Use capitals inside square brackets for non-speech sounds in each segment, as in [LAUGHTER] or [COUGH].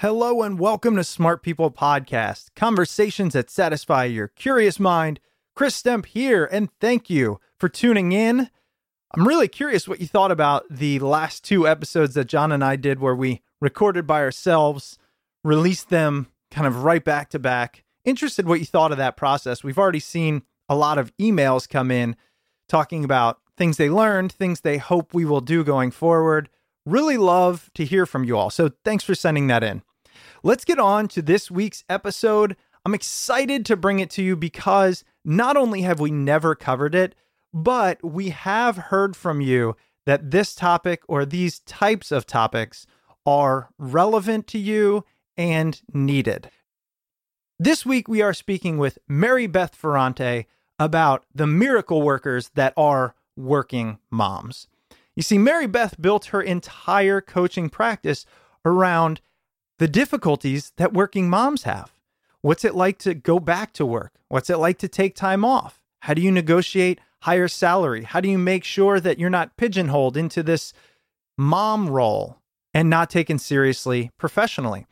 Hello and welcome to Smart People Podcast, conversations that satisfy your curious mind. Chris Stemp here, and thank you for tuning in. I'm really curious what you thought about the last two episodes that John and I did, where we recorded by ourselves, released them kind of right back to back. Interested what you thought of that process. We've already seen a lot of emails come in talking about things they learned, things they hope we will do going forward. Really love to hear from you all. So thanks for sending that in. Let's get on to this week's episode. I'm excited to bring it to you because not only have we never covered it, but we have heard from you that this topic or these types of topics are relevant to you and needed. This week, we are speaking with Mary Beth Ferrante about the miracle workers that are working moms. You see, Mary Beth built her entire coaching practice around the difficulties that working moms have. What's it like to go back to work? What's it like to take time off? How do you negotiate higher salary? How do you make sure that you're not pigeonholed into this mom role and not taken seriously professionally?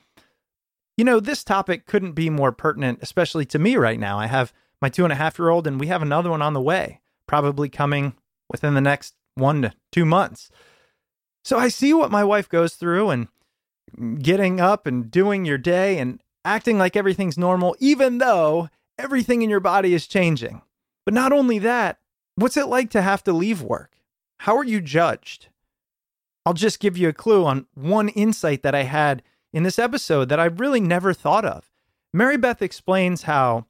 You know, this topic couldn't be more pertinent, especially to me right now. I have my two and a half year old, and we have another one on the way, probably coming within the next one to two months. So I see what my wife goes through, and getting up and doing your day and acting like everything's normal, even though everything in your body is changing. But not only that, what's it like to have to leave work? How are you judged? I'll just give you a clue on one insight that I had in this episode that I really never thought of. Mary Beth explains how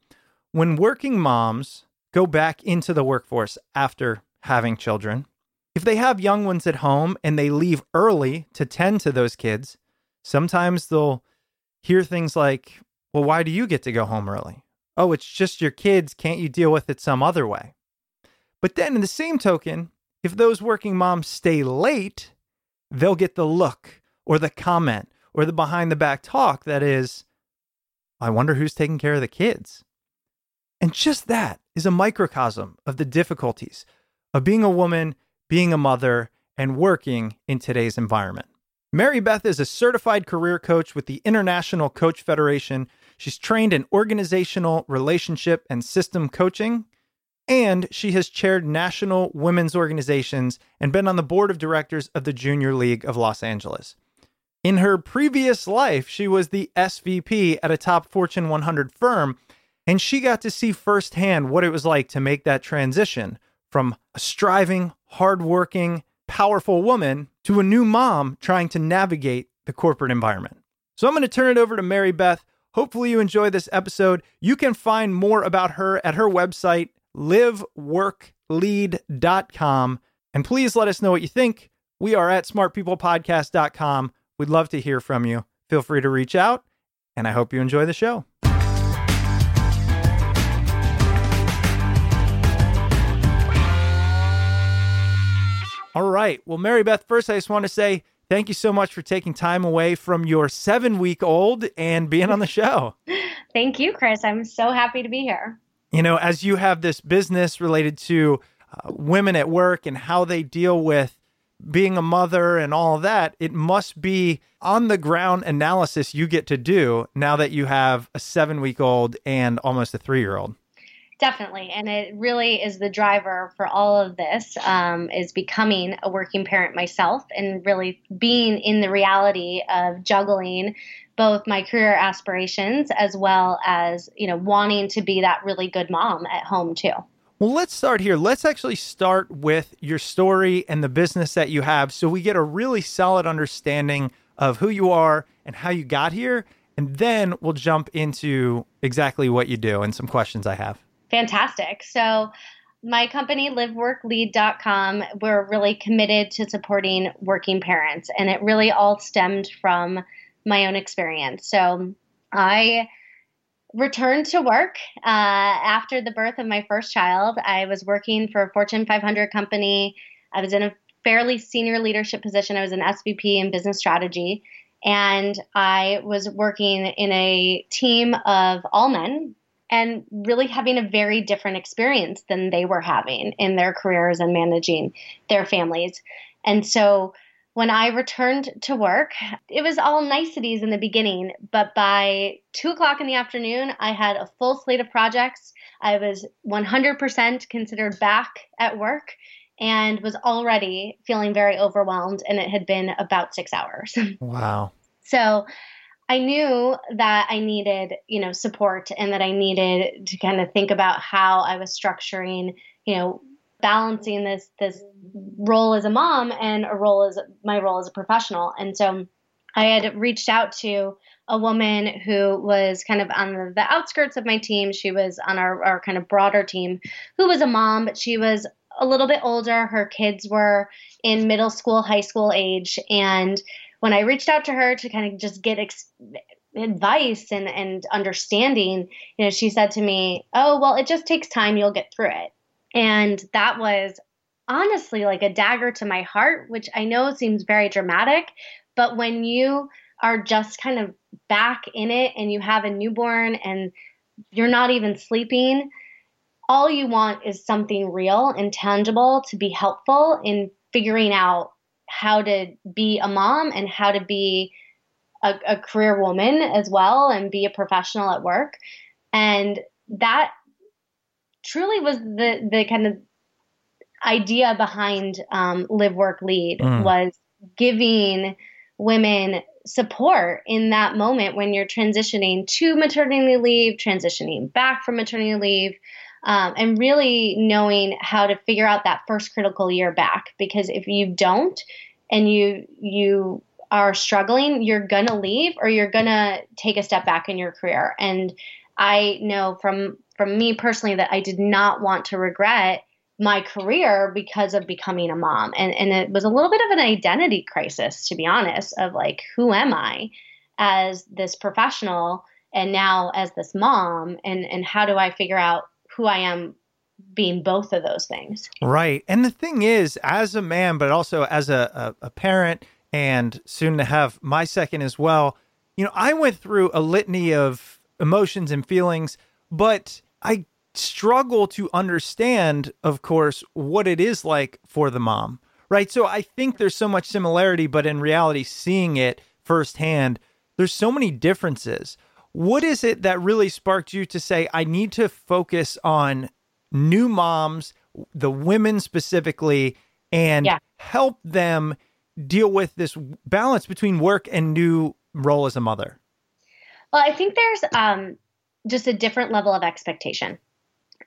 when working moms go back into the workforce after having children, if they have young ones at home and they leave early to tend to those kids, Sometimes they'll hear things like, Well, why do you get to go home early? Oh, it's just your kids. Can't you deal with it some other way? But then, in the same token, if those working moms stay late, they'll get the look or the comment or the behind the back talk that is, I wonder who's taking care of the kids. And just that is a microcosm of the difficulties of being a woman, being a mother, and working in today's environment. Mary Beth is a certified career coach with the International Coach Federation. She's trained in organizational, relationship, and system coaching. And she has chaired national women's organizations and been on the board of directors of the Junior League of Los Angeles. In her previous life, she was the SVP at a top Fortune 100 firm, and she got to see firsthand what it was like to make that transition from a striving, hardworking, powerful woman to a new mom trying to navigate the corporate environment. So I'm going to turn it over to Mary Beth. Hopefully, you enjoy this episode. You can find more about her at her website, liveworklead.com. And please let us know what you think. We are at smartpeoplepodcast.com. We'd love to hear from you. Feel free to reach out, and I hope you enjoy the show. All right. Well, Mary Beth, first, I just want to say thank you so much for taking time away from your seven week old and being on the show. [LAUGHS] thank you, Chris. I'm so happy to be here. You know, as you have this business related to uh, women at work and how they deal with being a mother and all of that, it must be on the ground analysis you get to do now that you have a seven week old and almost a three year old. Definitely, and it really is the driver for all of this. Um, is becoming a working parent myself, and really being in the reality of juggling both my career aspirations as well as you know wanting to be that really good mom at home too. Well, let's start here. Let's actually start with your story and the business that you have so we get a really solid understanding of who you are and how you got here. And then we'll jump into exactly what you do and some questions I have. Fantastic. So, my company, liveworklead.com, we're really committed to supporting working parents. And it really all stemmed from my own experience. So, I returned to work uh, after the birth of my first child. I was working for a Fortune 500 company. I was in a fairly senior leadership position. I was an SVP in business strategy. And I was working in a team of all men and really having a very different experience than they were having in their careers and managing their families. And so when I returned to work, it was all niceties in the beginning, but by two o'clock in the afternoon, I had a full slate of projects. I was 100% considered back at work and was already feeling very overwhelmed, and it had been about six hours. [LAUGHS] Wow. so I knew that I needed, you know, support and that I needed to kind of think about how I was structuring, you know, balancing this this role as a mom and a role as my role as a professional. And so I had reached out to a woman who was kind of on the, outskirts of my team. She was on our, our kind of broader team, who was a mom, but she was a little bit older. Her kids were in middle school, high school age. And when I reached out to her to kind of just get ex- advice and, and understanding, you know, she said to me, Oh, well, it just takes time. You'll get through it. And that was honestly like a dagger to my heart, which I know seems very dramatic, but when you are just kind of back in it and you have a newborn and you're not even sleeping, all you want is something real and tangible to be helpful in figuring out how to be a mom and how to be a, a career woman as well and be a professional at work. And that truly was the the kind of idea behind um, live work lead mm. was giving women support in that moment when you're transitioning to maternity leave transitioning back from maternity leave um, and really knowing how to figure out that first critical year back because if you don't and you you are struggling you're gonna leave or you're gonna take a step back in your career and i know from from me personally that I did not want to regret my career because of becoming a mom. And and it was a little bit of an identity crisis, to be honest, of like, who am I as this professional and now as this mom? And and how do I figure out who I am being both of those things? Right. And the thing is, as a man, but also as a, a, a parent and soon to have my second as well, you know, I went through a litany of emotions and feelings, but I struggle to understand, of course, what it is like for the mom, right? So I think there's so much similarity, but in reality, seeing it firsthand, there's so many differences. What is it that really sparked you to say, I need to focus on new moms, the women specifically, and yeah. help them deal with this balance between work and new role as a mother? Well, I think there's um, just a different level of expectation.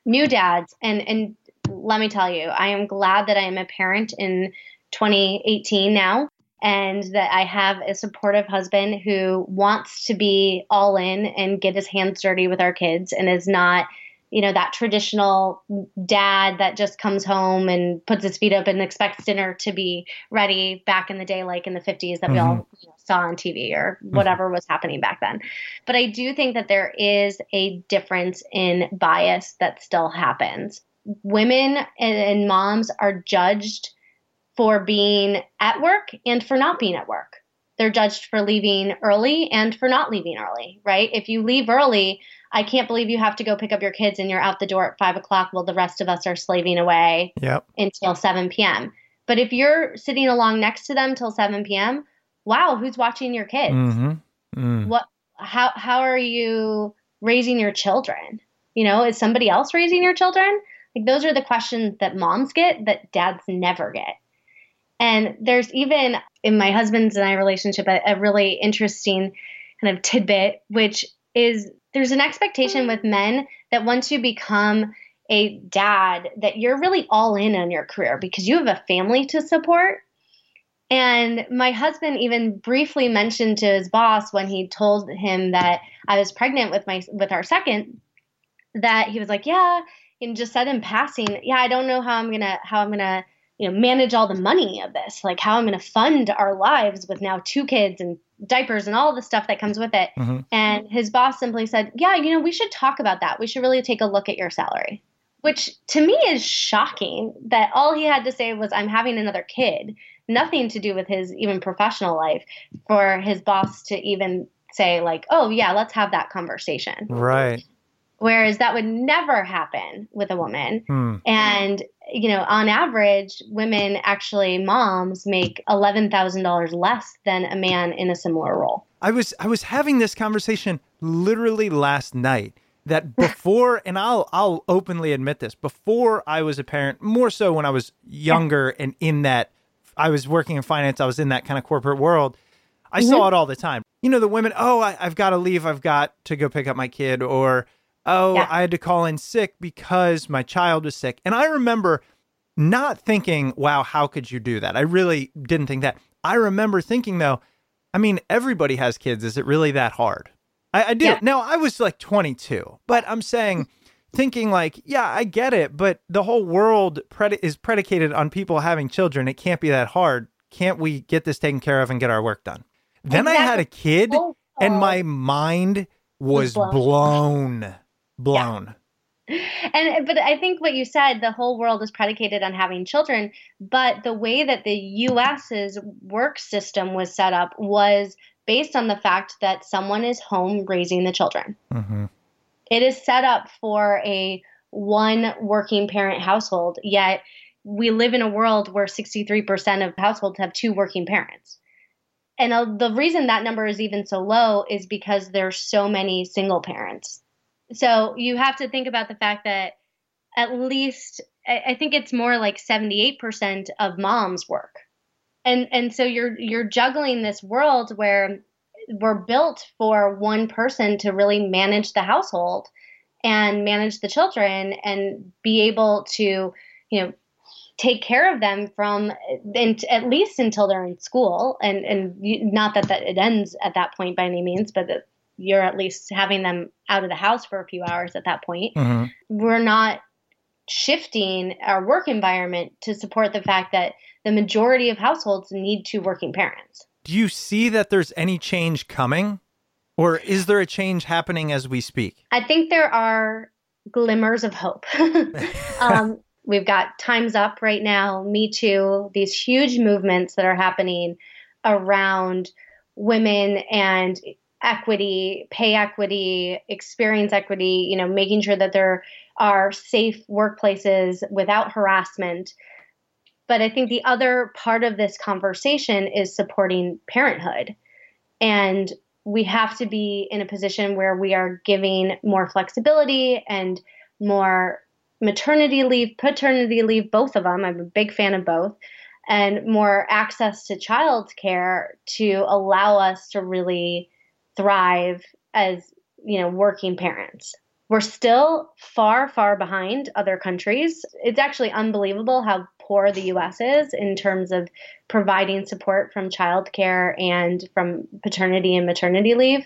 New dads, and and let me tell you, I am glad that I am a parent in 2018 now, and that I have a supportive husband who wants to be all in and get his hands dirty with our kids, and is not you know that traditional dad that just comes home and puts his feet up and expects dinner to be ready back in the day like in the 50s that mm-hmm. we all mm-hmm. you know, saw on tv or mm-hmm. whatever mm-hmm. was happening back then but i do think that there is a difference in bias that still happens women and, and moms are judged for being at work and for not being at work they're judged for leaving early and for not leaving early, right? If you leave early, I can't believe you have to go pick up your kids and you're out the door at five o'clock while the rest of us are slaving away Yep. until 7 p.m. But if you're sitting along next to them till 7 p.m., wow, who's watching your kids? Mm-hmm. Mm. What how how are you raising your children? You know, is somebody else raising your children? Like those are the questions that moms get that dads never get. And there's even in my husband's and I relationship a, a really interesting kind of tidbit, which is there's an expectation with men that once you become a dad, that you're really all in on your career because you have a family to support. And my husband even briefly mentioned to his boss when he told him that I was pregnant with my with our second that he was like, "Yeah," and just said in passing, "Yeah, I don't know how I'm going to how I'm going to, you know, manage all the money of this, like how I'm going to fund our lives with now two kids and diapers and all the stuff that comes with it." Mhm. And his boss simply said, "Yeah, you know, we should talk about that. We should really take a look at your salary." Which to me is shocking that all he had to say was, I'm having another kid, nothing to do with his even professional life, for his boss to even say, like, oh, yeah, let's have that conversation. Right. Whereas that would never happen with a woman. Hmm. And, you know, on average, women actually, moms, make $11,000 less than a man in a similar role. I was I was having this conversation literally last night that [LAUGHS] before and I'll I'll openly admit this before I was a parent more so when I was younger [LAUGHS] and in that I was working in finance I was in that kind of corporate world I saw mm-hmm. it all the time you know the women oh I, I've got to leave I've got to go pick up my kid or oh Yeah. I had to call in sick because my child was sick and I remember not thinking wow how could you do that I really didn't think that I remember thinking though I mean, everybody has kids. Is it really that hard? I, I do. Yeah. Now, I was like 22, but I'm saying, thinking like, yeah, I get it, but the whole world predi- is predicated on people having children. It can't be that hard. Can't we get this taken care of and get our work done? Then I had a kid, Oh, and oh. my mind was blown. Blown. Blown. and but I think what you said, the whole world is predicated on having children, but the way that the US's work system was set up was based on the fact that someone is home raising the children. Mm-hmm. It is set up for a one working parent household, yet we live in a world where 63% of households have two working parents. And uh, the reason that number is even so low is because there's so many single parents. So you have to think about the fact that at least I think it's more like 78% of moms work. And and so you're you're juggling this world where we're built for one person to really manage the household and manage the children and be able to, you know, take care of them from and at least until they're in school and and you, not that that it ends at that point by any means, but you're at least having them out of the house for a few hours at that point hmm we're not shifting our work environment to support the fact that the majority of households need two working parents. Do you see that there's any change coming? Or is there a change happening as we speak? I think there are glimmers of hope. [LAUGHS] um, [LAUGHS] we've got Time's Up right now, Me Too, these huge movements that are happening around women and equity, pay equity, experience equity, you know, making sure that there are safe workplaces without harassment. But I think the other part of this conversation is supporting parenthood. And we have to be in a position where we are giving more flexibility and more maternity leave, paternity leave, both of them. I'm a big fan of both, and more access to childcare to allow us to really thrive as you know working parents. We're still far, far behind other countries. It's actually unbelievable how poor the US is in terms of providing support from childcare and from paternity and maternity leave.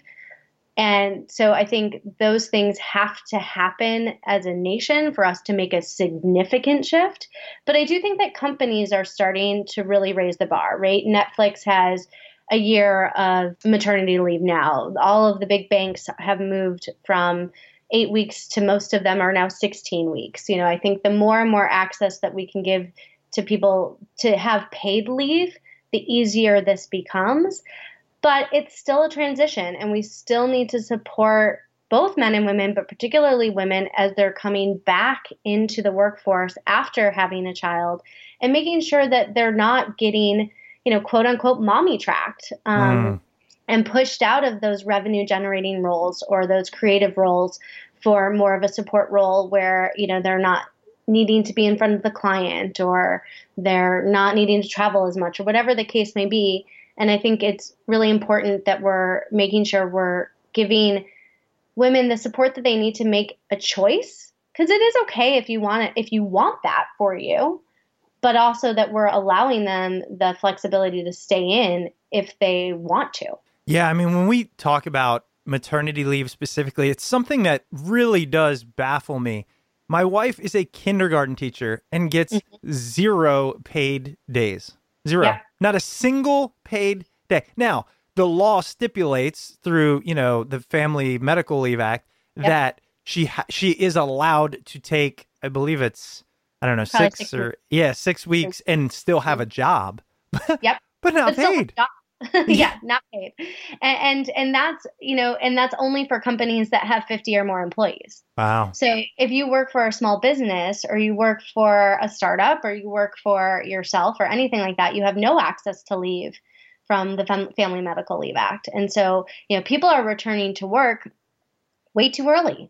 And so I think those things have to happen as a nation for us to make a significant shift. But I do think that companies are starting to really raise the bar, right? Netflix has a year of maternity leave now. All of the big banks have moved from eight weeks to most of them are now 16 weeks. You know, I think the more and more access that we can give to people to have paid leave, the easier this becomes. But it's still a transition, and we still need to support both men and women, but particularly women as they're coming back into the workforce after having a child and making sure that they're not getting, you know, quote unquote, mommy tracked. Um, mm. And pushed out of those revenue generating roles or those creative roles for more of a support role where, you know, they're not needing to be in front of the client or they're not needing to travel as much or whatever the case may be. And I think it's really important that we're making sure we're giving women the support that they need to make a choice because it is okay if you want it if you want that for you but also that we're allowing them the flexibility to stay in if they want to yeah i mean when we talk about maternity leave specifically it's something that really does baffle me my wife is a kindergarten teacher and gets mm-hmm. zero paid days zero yeah. not a single paid day now the law stipulates through you know the Family Medical Leave Act yep. that she ha- she is allowed to take I believe it's I don't know six, six or weeks. yeah six weeks and still have mm-hmm. a job. [LAUGHS] Yep, but not but paid. [LAUGHS] yeah, not paid, and, and and that's you know, and that's only for companies that have fifty or more employees. Wow. So if you work for a small business, or you work for a startup, or you work for yourself, or anything like that, you have no access to leave from the Fam- Family Medical Leave Act. And so, you know, people are returning to work way too early.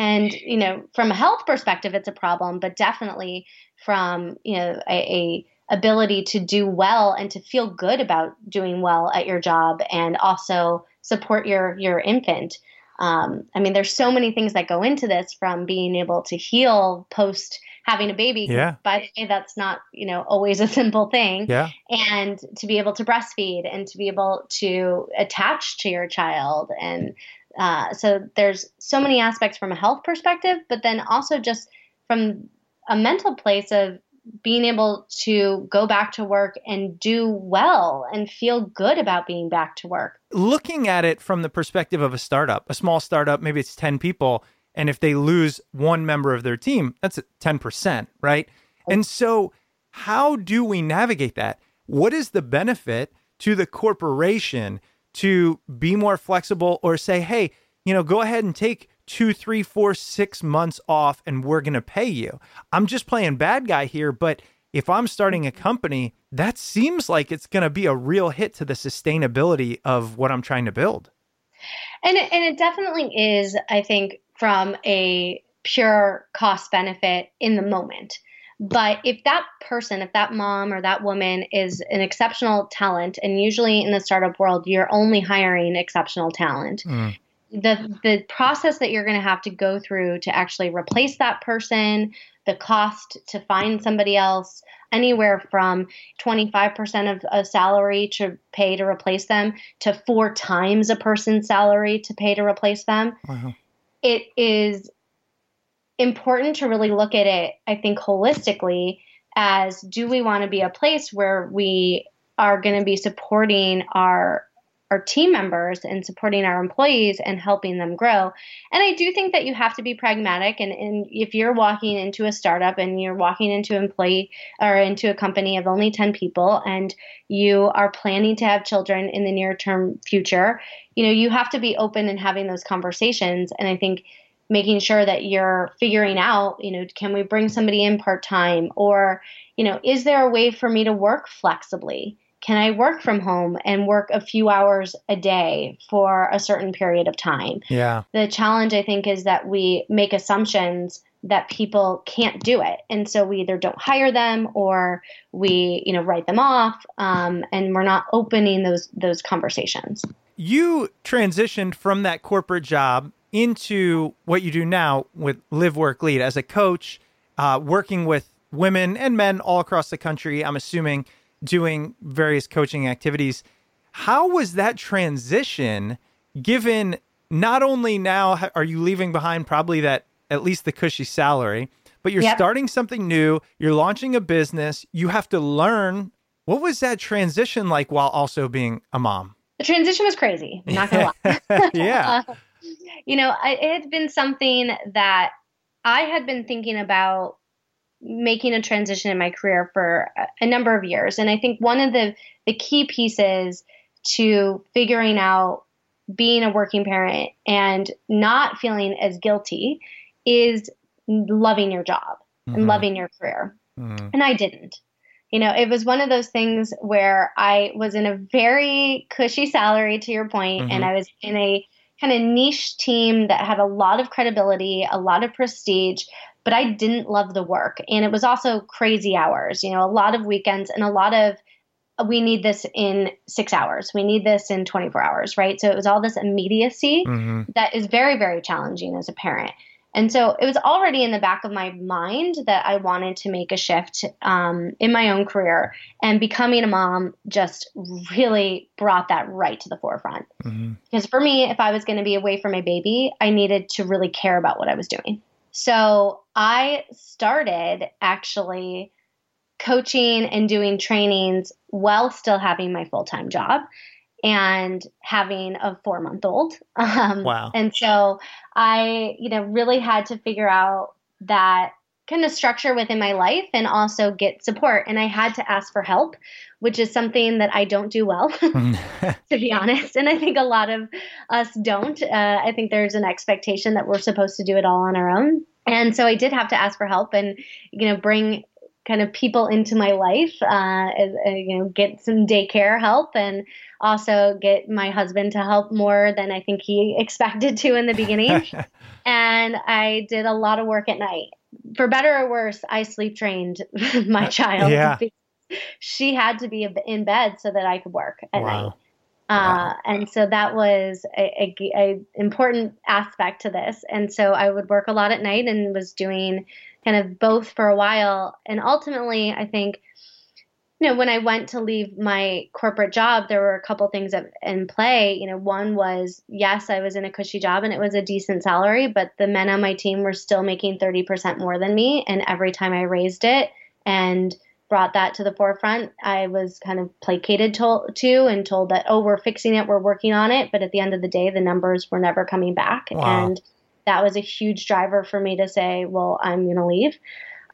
And, you know, from a health perspective, it's a problem, but definitely from, you know, a, a ability to do well and to feel good about doing well at your job and also support your your infant. Um, I mean, there's so many things that go into this from being able to heal post having a baby. Yeah. By the way, that's not, you know, always a simple thing. Yeah. And to be able to breastfeed and to be able to attach to your child. And uh, so there's so many aspects from a health perspective, but then also just from a mental place of being able to go back to work and do well and feel good about being back to work. Looking at it from the perspective of a startup, a small startup, maybe it's 10 people, and if they lose one member of their team, that's 10%, right? And so, how do we navigate that? What is the benefit to the corporation to be more flexible or say, hey, you know, go ahead and take two, three, four, six months off and we're going to pay you? I'm just playing bad guy here, but if I'm starting a company, that seems like it's going to be a real hit to the sustainability of what I'm trying to build. And it, and it definitely is, I think, from a pure cost benefit in the moment. But if that person, if that mom or that woman is an exceptional talent, and usually in the startup world, you're only hiring exceptional talent. Mm. The, the process that you're going to have to go through to actually replace that person, the cost to find somebody else, anywhere from 25% of a salary to pay to replace them to four times a person's salary to pay to replace them. Wow it is important to really look at it, I think, holistically as do we want to be a place where we are going to be supporting our our team members and supporting our employees and helping them grow. And I do think that you have to be pragmatic. And, and if you're walking into a startup and you're walking into employee or into a company of only 10 people and you are planning to have children in the near term future, you know, you have to be open and having those conversations. And I think making sure that you're figuring out, you know, can we bring somebody in part time or, you know, is there a way for me to work flexibly? can I work from home and work a few hours a day for a certain period of time? Yeah. The challenge, I think, is that we make assumptions that people can't do it and so we either don't hire them or we you know write them off um, and we're not opening those those conversations you transitioned from that corporate job into what you do now with live work lead as a coach uh, working with women and men all across the country i'm assuming doing various coaching activities. How was that transition given not only now are you leaving behind probably that at least the cushy salary, but you're yep. starting something new, you're launching a business, you have to learn. What was that transition like while also being a mom? The transition was crazy. I'm not gonna [LAUGHS] lie. yeah. [LAUGHS] uh, you know, I, it had been something that I had been thinking about making a transition in my career for a number of years. And I think one of the, the key pieces to figuring out being a working parent and not feeling as guilty is loving your job mm-hmm. and loving your career. Mm-hmm. And I didn't. You know, it was one of those things where I was in a very cushy salary, to your point, mm-hmm. and I was in a kind of niche team that had a lot of credibility, a lot of prestige, but I didn't love the work. And it was also crazy hours, you know, a lot of weekends and a lot of we need this in six hours. We need this in 24 hours, right? So it was all this immediacy mm-hmm. that is very, very challenging as a parent. And so it was already in the back of my mind that I wanted to make a shift um, in my own career. And becoming a mom just really brought that right to the forefront. Mm-hmm. Because for me, if I was going to be away from my baby, I needed to really care about what I was doing. So I started actually coaching and doing trainings while still having my full time job and having a four month old. [LAUGHS] Um, wow. And so I, you know, really had to figure out that kind of structure within my life and also get support. And I had to ask for help, which is something that I don't do well, [LAUGHS] [LAUGHS] to be honest. And I think a lot of us don't. Uh, I think there's an expectation that we're supposed to do it all on our own. And so I did have to ask for help and, you know, bring kind of people into my life, uh, as, uh, you know, get some daycare help and also get my husband to help more than I think he [LAUGHS] expected to in the beginning. [LAUGHS] and I did a lot of work at night. For better or worse, I sleep trained [LAUGHS] my child. Yeah. She had to be in bed so that I could work at wow. night. Uh, and so that was a, a, a, important aspect to this. And so I would work a lot at night and was doing kind of both for a while. And ultimately, I think, you know, when I went to leave my corporate job, there were a couple things in play. You know, one was yes, I was in a cushy job and it was a decent salary, but the men on my team were still making 30% more than me. And every time I raised it and brought that to the forefront, I was kind of placated to, to and told that, oh, we're fixing it, we're working on it. But at the end of the day, the numbers were never coming back. Wow. And that was a huge driver for me to say, well, I'm going to leave.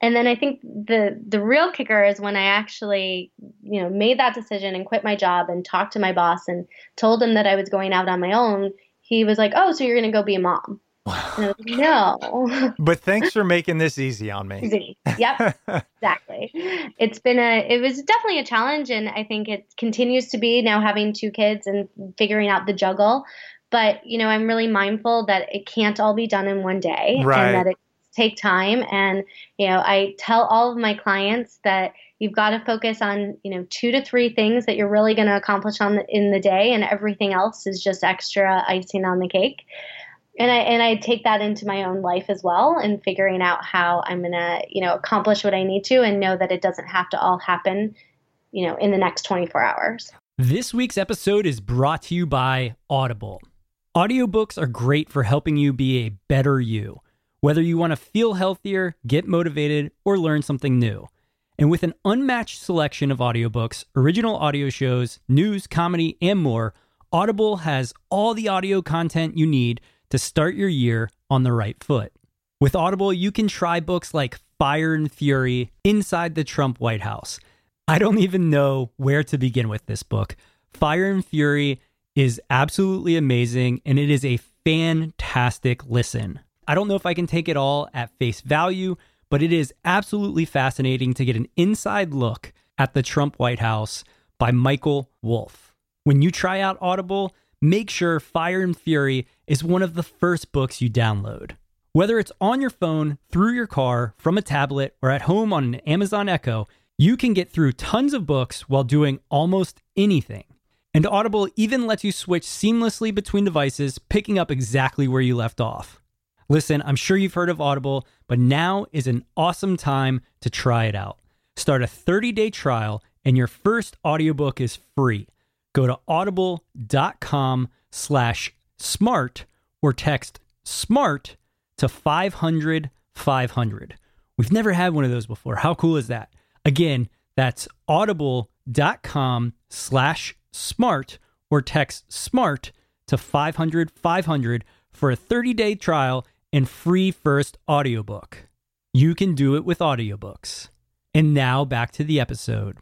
And then I think the the real kicker is when I actually, you know, made that decision and quit my job and talked to my boss and told him that I was going out on my own. He was like, "Oh, so you're going to go be a mom?" Like, no. [LAUGHS] but thanks for making this easy on me. Easy. Yep. [LAUGHS] exactly. It's been a it was definitely a challenge and I think it continues to be now having two kids and figuring out the juggle. But, you know, I'm really mindful that it can't all be done in one day right. and that it take time and you know i tell all of my clients that you've got to focus on you know two to three things that you're really going to accomplish on the, in the day and everything else is just extra icing on the cake and I and I take that into my own life as well and figuring out how I'm gonna you know accomplish what I need to and know that it doesn't have to all happen you know in the next 24 hours. This week's episode is brought to you by Audible. Audiobooks are great for helping you be a better you, whether you want to feel healthier, get motivated, or learn something new. And with an unmatched selection of audiobooks, original audio shows, news, comedy, and more, Audible has all the audio content you need to start your year on the right foot. With Audible, you can try books like Fire and Fury, Inside the Trump White House. I don't even know where to begin with this book. Fire and Fury is absolutely amazing and it is a fantastic listen. I don't know if I can take it all at face value, but it is absolutely fascinating to get an inside look at the Trump White House by Michael Wolff. When you try out Audible, make sure Fire and Fury is one of the first books you download. Whether it's on your phone, through your car, from a tablet, or at home on an Amazon Echo, you can get through tons of books while doing almost anything. And Audible even lets you switch seamlessly between devices, picking up exactly where you left off. Listen, I'm sure you've heard of Audible, but now is an awesome time to try it out. Start a 30-day trial and your first audiobook is free. Go to audible.com slash smart or text SMART to 500 500. We've never had one of those before. How cool is that? Again, that's audible.com slash SMART or text SMART to 500 500 for a 30 day trial and free first audiobook. You can do it with audiobooks. And now back to the episode.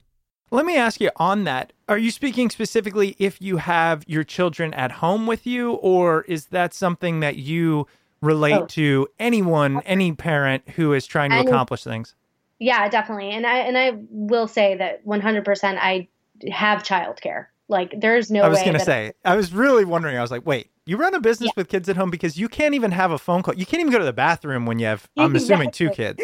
Let me ask you on that. Are you speaking specifically if you have your children at home with you, or is that something that you relate Oh. to anyone, any parent who is trying to Any- accomplish things? Yeah, definitely. And I and I will say that 100% I have childcare. Like there's no I was going to say, I was really wondering. I was like, wait, you run a business with kids at home because you can't even have a phone call. You can't even go to the bathroom when you have, I'm [LAUGHS] assuming, two kids.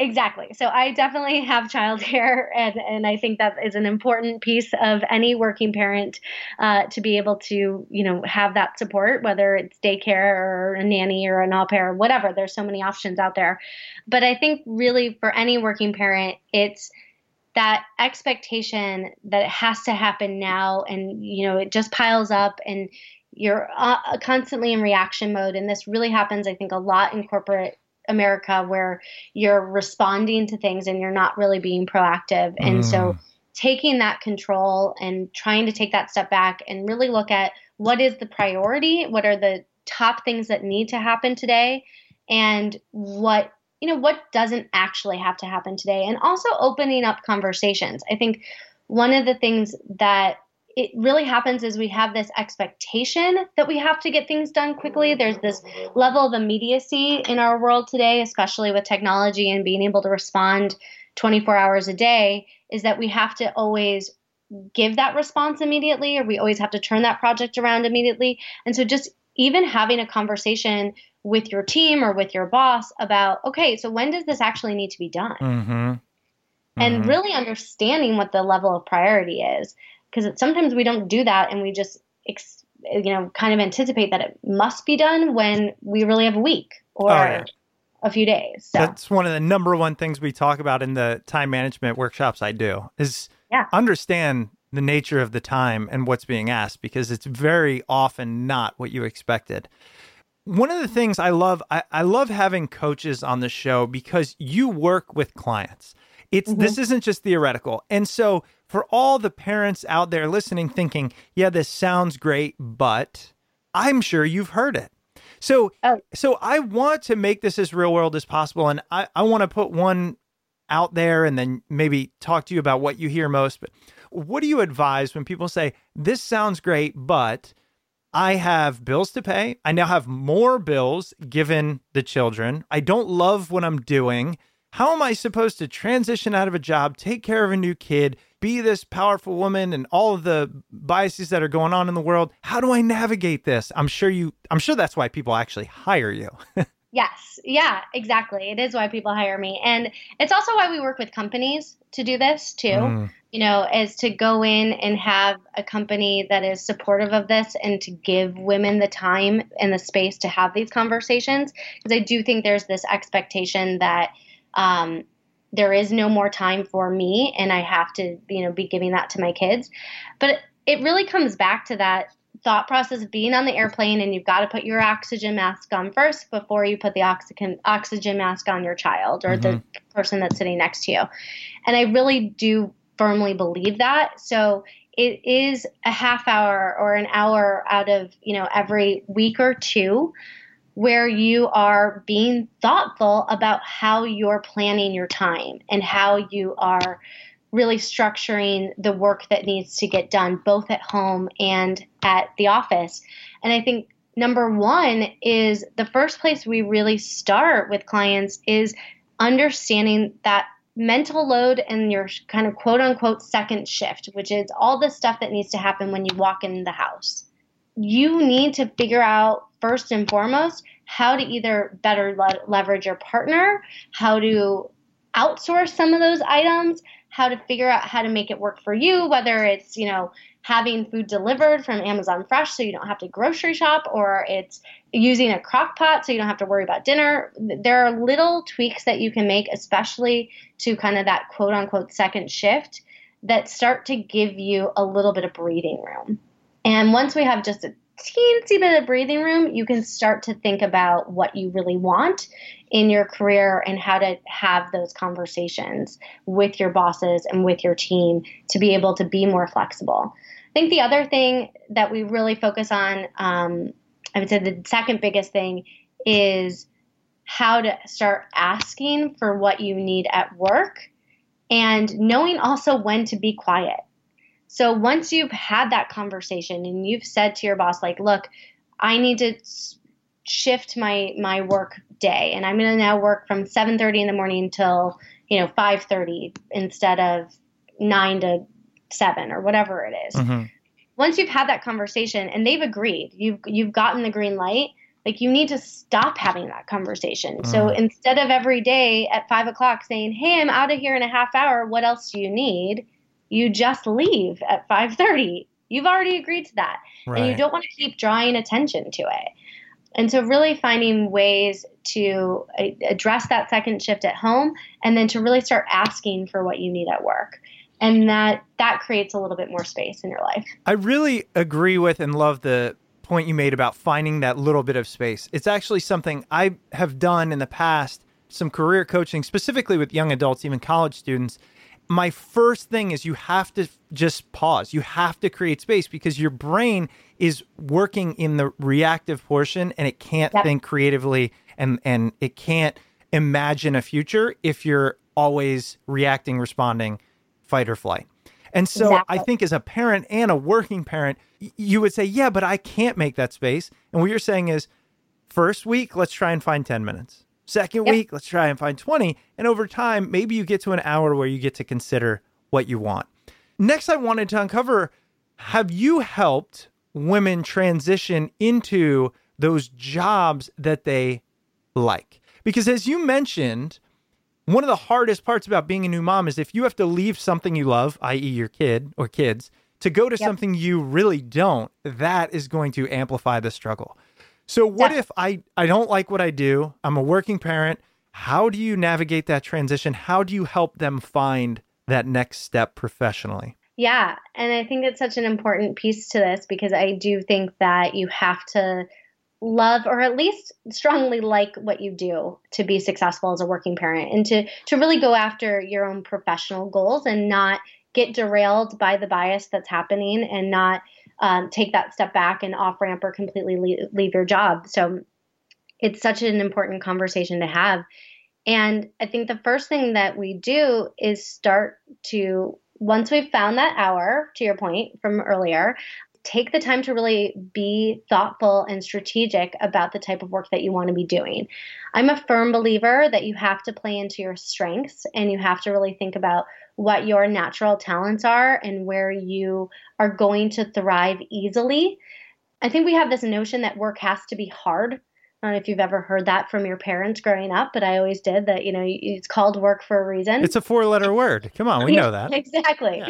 Exactly. So I definitely have childcare, [LAUGHS] and and I think that is an important piece of any working parent uh, to be able to you know have that support, whether it's daycare or a nanny or an au pair, or whatever. There's so many options out there, but I think really for any working parent, it's that expectation that it has to happen now, and you know it just piles up and. You're uh, constantly in reaction mode, and this really happens, I think, a lot in corporate America where you're responding to things and you're not really being proactive. And so taking that control and trying to take that step back and really look at what is the priority, what are the top things that need to happen today and what you know what doesn't actually have to happen today and also opening up conversations. I think one of the things that it really happens is we have this expectation that we have to get things done quickly. There's this level of immediacy in our world today, especially with technology and being able to respond 24 hours a day, is that we have to always give that response immediately or we always have to turn that project around immediately. And so just even having a conversation with your team or with your boss about, okay, so when does this actually need to be done? Mm-hmm. And really understanding what the level of priority is because sometimes we don't do that and we just ex- you know kind of anticipate that it must be done when we really have a week or Oh, yeah. a few days so That's one of the number one things we talk about in the time management workshops I do is Yeah. understand the nature of the time and what's being asked because it's very often not what you expected. One of the things I love, I, I love having coaches on the show because you work with clients. It's this mm-hmm. isn't just theoretical. And so for all the parents out there listening thinking, yeah, this sounds great, but I'm sure you've heard it. So Oh. so I want to make this as real world as possible and I, I want to put one out there and then maybe talk to you about what you hear most. But what do you advise when people say, This sounds great, but I have bills to pay. I now have more bills given the children. I don't love what I'm doing. How am I supposed to transition out of a job, take care of a new kid, be this powerful woman and all of the biases that are going on in the world? How do I navigate this? I'm sure you I'm sure that's why people actually hire you. [LAUGHS] yes yeah exactly it is why people hire me and it's also why we work with companies to do this too Mm. You know is to go in and have a company that is supportive of this and to give women the time and the space to have these conversations. Because i do think there's this expectation that um, there is no more time for me and i have to you know be giving that to my kids. But it really comes back to that thought process of being on the airplane and you've got to put your oxygen mask on first before you put the oxygen oxygen mask on your child or the person that's sitting next to you. And i really do firmly believe that so it is a half hour or an hour out of you know every week or two where you are being thoughtful about how you're planning your time and how you are really structuring the work that needs to get done both at home and at the office. And I think number one is the first place we really start with clients is understanding that mental load and your kind of quote unquote second shift, which is all the stuff that needs to happen when you walk in the house. You need to figure out first and foremost how to either better le- leverage your partner, how to outsource some of those items, how to figure out how to make it work for you, whether it's, you know, having food delivered from Amazon Fresh so you don't have to grocery shop or it's using a crock pot so you don't have to worry about dinner. There are little tweaks that you can make, especially to kind of that quote unquote second shift that start to give you a little bit of breathing room. And once we have just a teensy bit of breathing room, you can start to think about what you really want in your career and how to have those conversations with your bosses and with your team to be able to be more flexible. I think the other thing that we really focus on, um, I would say the second biggest thing is how to start asking for what you need at work and knowing also when to be quiet. So once you've had that conversation and you've said to your boss like, "Look, I need to shift my my work day and I'm going to now work from 7:30 in the morning until, you know, 5:30 instead of 9 to 7 or whatever it is. Mm-hmm. Once you've had that conversation and they've agreed, you've you've gotten the green light, like you need to stop having that conversation. So Mm. instead of every day at five o'clock saying, "Hey, I'm out of here in a half hour. What else do you need?" You just leave at five thirty. You've already agreed to that, and you don't want to keep drawing attention to it. And so, really finding ways to uh, address that second shift at home, and then to really start asking for what you need at work, and that that creates a little bit more space in your life. I really agree with and love the point you made about finding that little bit of space. It's actually something I have done in the past, some career coaching, specifically with young adults, even college students. My first thing is you have to just pause. You have to create space because your brain is working in the reactive portion and it can't Yep. think creatively and and it can't imagine a future if you're always reacting, responding, fight or flight. And so I think as a parent and a working parent, you would say, yeah, but I can't make that space. And what you're saying is, first week, let's try and find 10 minutes. Second Yep. week, let's try and find 20. And over time, maybe you get to an hour where you get to consider what you want. Next, I wanted to uncover have you helped women transition into those jobs that they like? Because as you mentioned, one of the hardest parts about being a new mom is if you have to leave something you love, i.e., your kid or kids, to go to Yep. something you really don't, that is going to amplify the struggle. So, what Yeah. if I, I don't like what I do? I'm a working parent. How do you navigate that transition? How do you help them find that next step professionally? Yeah, and I think it's such an important piece to this because I do think that you have to love or at least strongly like what you do to be successful as a working parent and to to really go after your own professional goals and not get derailed by the bias that's happening and not um, take that step back and off ramp or completely leave, leave your job. So it's such an important conversation to have. And I think the first thing that we do is start to, once we've found that hour, to your point from earlier, take the time to really be thoughtful and strategic about the type of work that you want to be doing. I'm a firm believer that you have to play into your strengths and you have to really think about what your natural talents are and where you are going to thrive easily. I think we have this notion that work has to be hard. I don't know if you've ever heard that from your parents growing up, but I always did that, you know, it's called work for a reason. It's a four letter word. Come on, we know that. [LAUGHS] exactly.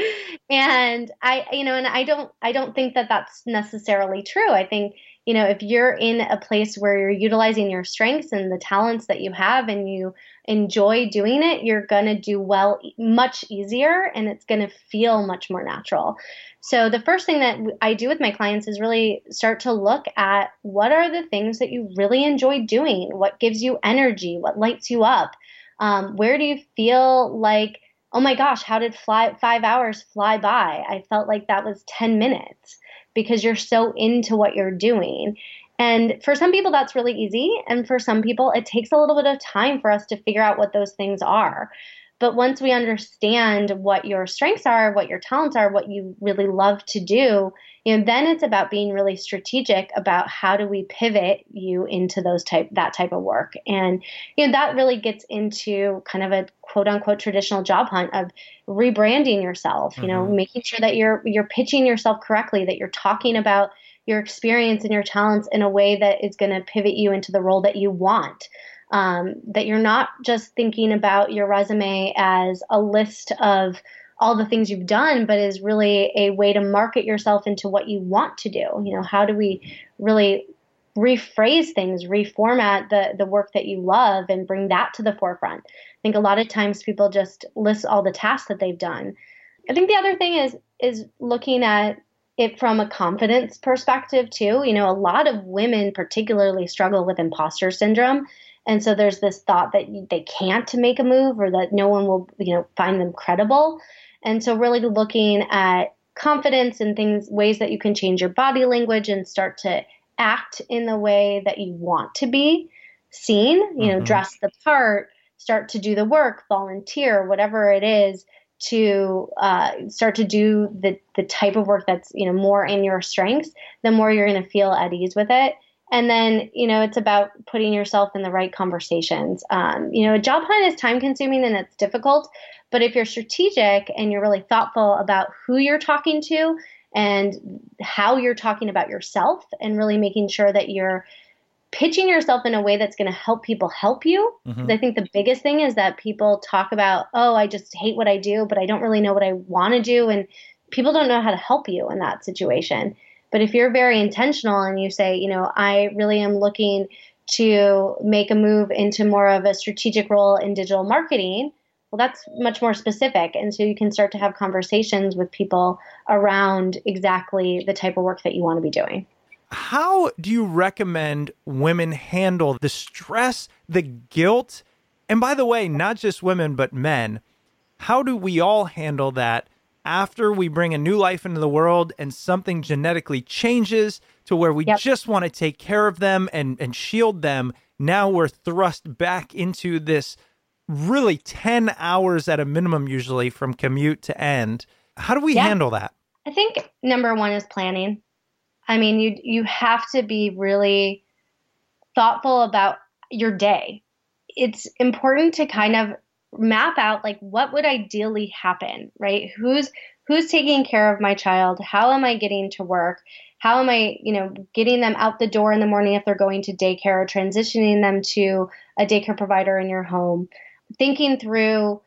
And I, you know, and I don't, I don't think that that's necessarily true. I think, you know, if you're in a place where you're utilizing your strengths and the talents that you have and you enjoy doing it, you're going to do well much easier and it's going to feel much more natural. So the first thing that I do with my clients is really start to look at what are the things that you really enjoy doing? What gives you energy? What lights you up? Um, where do you feel like oh my gosh, how did fly five hours fly by? I felt like that was 10 minutes because you're so into what you're doing. And for some people, that's really easy. And for some people, it takes a little bit of time for us to figure out what those things are. But once we understand what your strengths are, what your talents are, what you really love to do, you know, then it's about being really strategic about how do we pivot you into those type that type of work. And you know, that really gets into kind of a quote unquote traditional job hunt of rebranding yourself, you know, Mhm. making sure that you're you're pitching yourself correctly, that you're talking about your experience and your talents in a way that is going to pivot you into the role that you want. Um, that you're not just thinking about your resume as a list of all the things you've done, but is really a way to market yourself into what you want to do. You know, how do we really rephrase things, reformat the the work that you love and bring that to the forefront. I think a lot of times people just list all the tasks that they've done. I think the other thing is is looking at it from a confidence perspective too. You know, a lot of women particularly struggle with imposter syndrome. And so there's this thought that they can't make a move or that no one will, you know, find them credible. And so really looking at confidence and things ways that you can change your body language and start to act in the way that you want to be seen, you know, Mhm. dress the part, start to do the work, volunteer, whatever it is to uh, start to do the, the type of work that's you know more in your strengths, the more you're going to feel at ease with it. And then you know it's about putting yourself in the right conversations. Um, you know, a job hunt is time consuming and it's difficult, but if you're strategic and you're really thoughtful about who you're talking to and how you're talking about yourself, and really making sure that you're pitching yourself in a way that's going to help people help you. Mm-hmm. I think the biggest thing is that people talk about, oh, I just hate what I do, but I don't really know what I want to do. And people don't know how to help you in that situation. But if you're very intentional and you say, you know, I really am looking to make a move into more of a strategic role in digital marketing, well, that's much more specific. And so you can start to have conversations with people around exactly the type of work that you want to be doing. How do you recommend women handle the stress, the guilt? And by the way, not just women, but men. How do we all handle that after we bring a new life into the world and something genetically changes to where we yep. just want to take care of them and, and shield them? Now we're thrust back into this really 10 hours at a minimum, usually from commute to end. How do we yeah. handle that? I think number one is planning. I mean, you you have to be really thoughtful about your day. It's important to kind of map out like what would ideally happen, right? Who's who's taking care of my child? How am I getting to work? How am I, you know, getting them out the door in the morning if they're going to daycare or transitioning them to a daycare provider in your home? Thinking through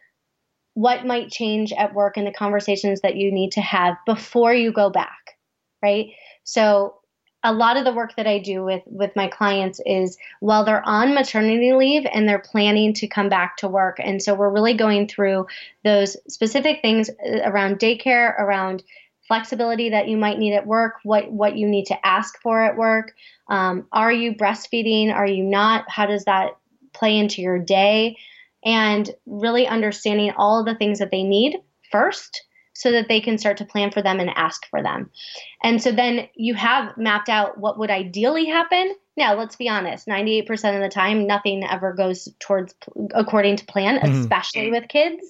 what might change at work and the conversations that you need to have before you go back, right? So a lot of the work that I do with with my clients is while they're on maternity leave and they're planning to come back to work. And so we're really going through those specific things uh, around daycare, around flexibility that you might need at work, what what you need to ask for at work. Um, are you breastfeeding? Are you not? How does that play into your day? And really understanding all the things that they need first so that they can start to plan for them and ask for them. And so then you have mapped out what would ideally happen. Now, let's be honest, 98% of the time, nothing ever goes towards according to plan, mm-hmm. especially with kids,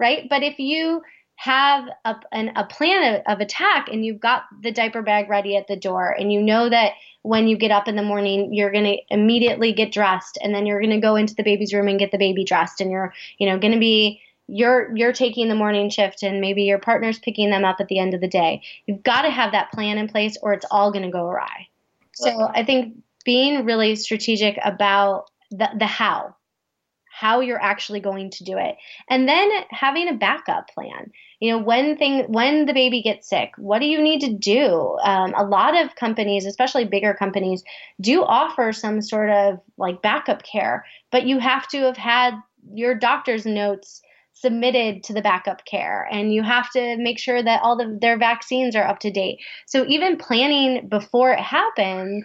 right? But if you have a, an, a plan of, of attack and you've got the diaper bag ready at the door and you know that when you get up in the morning you're going to immediately get dressed and then you're going to go into the baby's room and get the baby dressed and you're you know going to be you're you're taking the morning shift and maybe your partner's picking them up at the end of the day. You've got to have that plan in place or it's all going to go awry. So I think being really strategic about the the how how you're actually going to do it and then having a backup plan you know when thing when the baby gets sick what do you need to do um, a lot of companies especially bigger companies do offer some sort of like backup care but you have to have had your doctor's notes submitted to the backup care and you have to make sure that all the, their vaccines are up to date. So even planning before it happens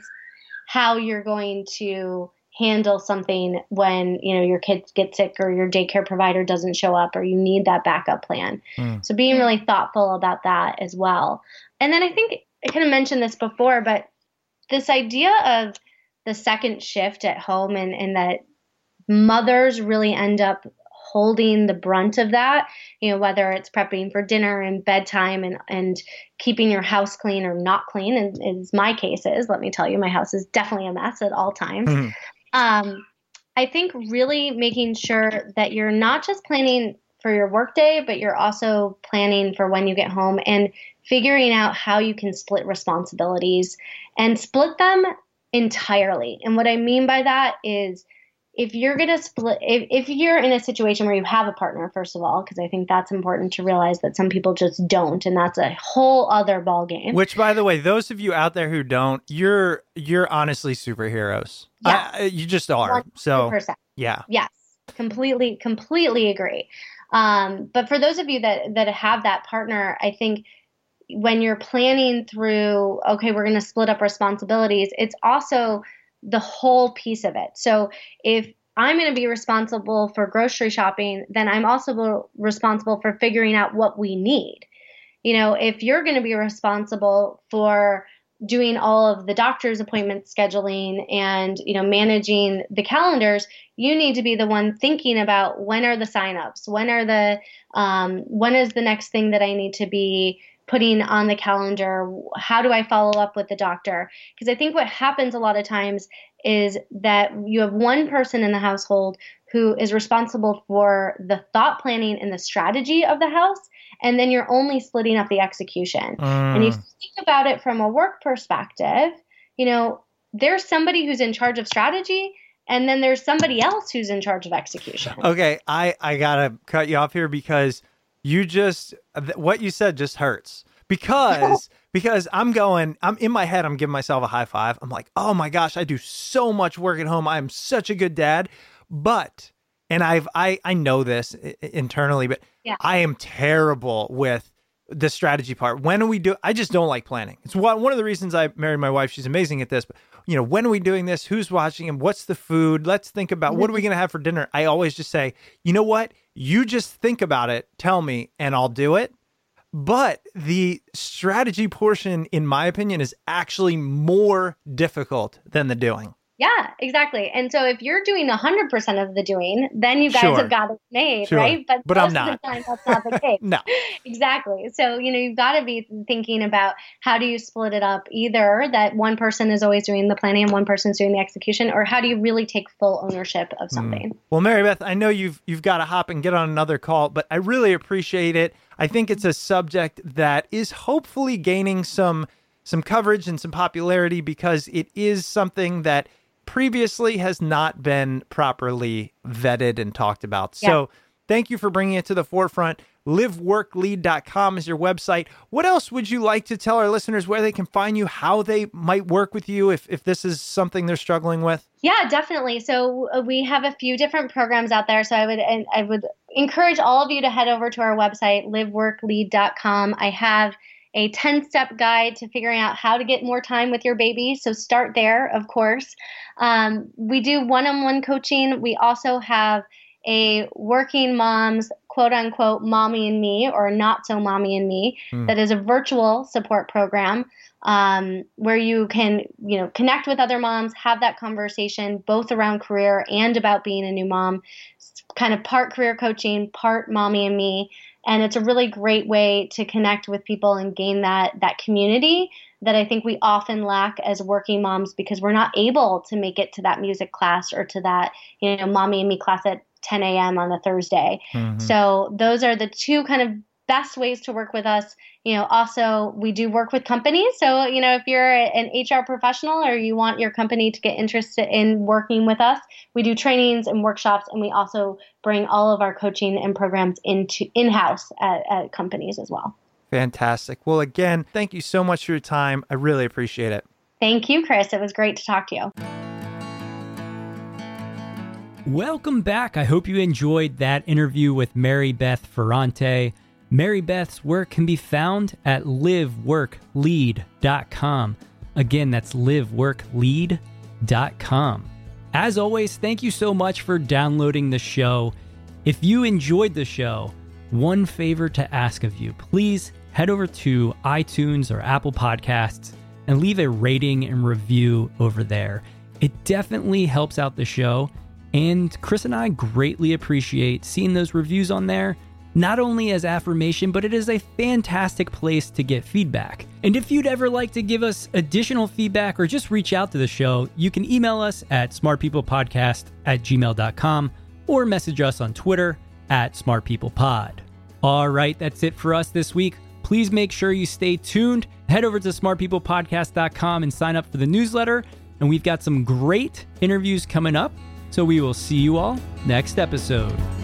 how you're going to handle something when you know your kids get sick or your daycare provider doesn't show up or you need that backup plan. Mm. So being really thoughtful about that as well. And then I think I kind of mentioned this before, but this idea of the second shift at home and, and that mothers really end up holding the brunt of that, you know, whether it's prepping for dinner and bedtime and, and keeping your house clean or not clean, and as my case is, let me tell you, my house is definitely a mess at all times. Mm-hmm. Um, I think really making sure that you're not just planning for your workday, but you're also planning for when you get home and figuring out how you can split responsibilities and split them entirely. And what I mean by that is if you're going to split if, if you're in a situation where you have a partner first of all because i think that's important to realize that some people just don't and that's a whole other ball game which by the way those of you out there who don't you're you're honestly superheroes. Yeah I, you just are 100%. so yeah. Yes. Completely completely agree. Um, but for those of you that that have that partner i think when you're planning through okay we're going to split up responsibilities it's also the whole piece of it. So if I'm going to be responsible for grocery shopping, then I'm also responsible for figuring out what we need. You know, if you're going to be responsible for doing all of the doctor's appointment scheduling and you know managing the calendars you need to be the one thinking about when are the signups when are the um, when is the next thing that i need to be putting on the calendar how do i follow up with the doctor because i think what happens a lot of times is that you have one person in the household who is responsible for the thought planning and the strategy of the house and then you're only splitting up the execution. Mm. And if you think about it from a work perspective, you know, there's somebody who's in charge of strategy and then there's somebody else who's in charge of execution. Okay, I I got to cut you off here because you just what you said just hurts. Because [LAUGHS] because I'm going I'm in my head I'm giving myself a high five. I'm like, "Oh my gosh, I do so much work at home. I'm such a good dad." But and I've I I know this internally, but yeah. I am terrible with the strategy part. When we do? I just don't like planning. It's one one of the reasons I married my wife. She's amazing at this. But you know, when are we doing this? Who's watching? And what's the food? Let's think about what are we going to have for dinner. I always just say, you know what? You just think about it. Tell me, and I'll do it. But the strategy portion, in my opinion, is actually more difficult than the doing. Yeah, exactly. And so if you're doing 100% of the doing, then you guys sure. have got it made, sure. right? But, but I'm not. Time, that's not the [LAUGHS] case. no. [LAUGHS] Exactly. So, you know, you've got to be thinking about how do you split it up either that one person is always doing the planning and one person's doing the execution or how do you really take full ownership of hmm. something? Mm. Well, Mary Beth, I know you've you've got to hop and get on another call, but I really appreciate it. I think it's a subject that is hopefully gaining some some coverage and some popularity because it is something that previously has not been properly vetted and talked about. Yeah. So thank you for bringing it to the forefront. LiveWorkLead.com is your website. What else would you like to tell our listeners where they can find you, how they might work with you if, if this is something they're struggling with? Yeah, definitely. So uh, we have a few different programs out there. So I would I would encourage all of you to head over to our website, liveworklead.com. I have a 10 step guide to figuring out how to get more time with your baby. So start there, of course. Um, we do one on one coaching. We also have a working moms quote unquote mommy and me or not so mommy and me mm. that is a virtual support program um, where you can you know connect with other moms have that conversation both around career and about being a new mom it's kind of part career coaching part mommy and me and it's a really great way to connect with people and gain that that community that I think we often lack as working moms because we're not able to make it to that music class or to that you know mommy and me class at 10 a.m. on a Thursday. Mm-hmm. So those are the two kind of best ways to work with us. You know, also we do work with companies. So, you know, if you're an HR professional or you want your company to get interested in working with us, we do trainings and workshops and we also bring all of our coaching and programs into in-house at, at companies as well. Fantastic. Well, again, thank you so much for your time. I really appreciate it. Thank you, Chris. It was great to talk to you. Welcome back. I hope you enjoyed that interview with Mary Beth Ferrante. Mary Beth's work can be found at liveworklead.com. Again, that's liveworklead.com. As always, thank you so much for downloading the show. If you enjoyed the show, one favor to ask of you please head over to iTunes or Apple Podcasts and leave a rating and review over there. It definitely helps out the show, and Chris and I greatly appreciate seeing those reviews on there not only as affirmation, but it is a fantastic place to get feedback. And if you'd ever like to give us additional feedback or just reach out to the show, you can email us at smartpeoplepodcast at gmail.com or message us on Twitter at smartpeoplepod. All right, that's it for us this week. Please make sure you stay tuned. Head over to smartpeoplepodcast.com and sign up for the newsletter. And we've got some great interviews coming up. So we will see you all next episode.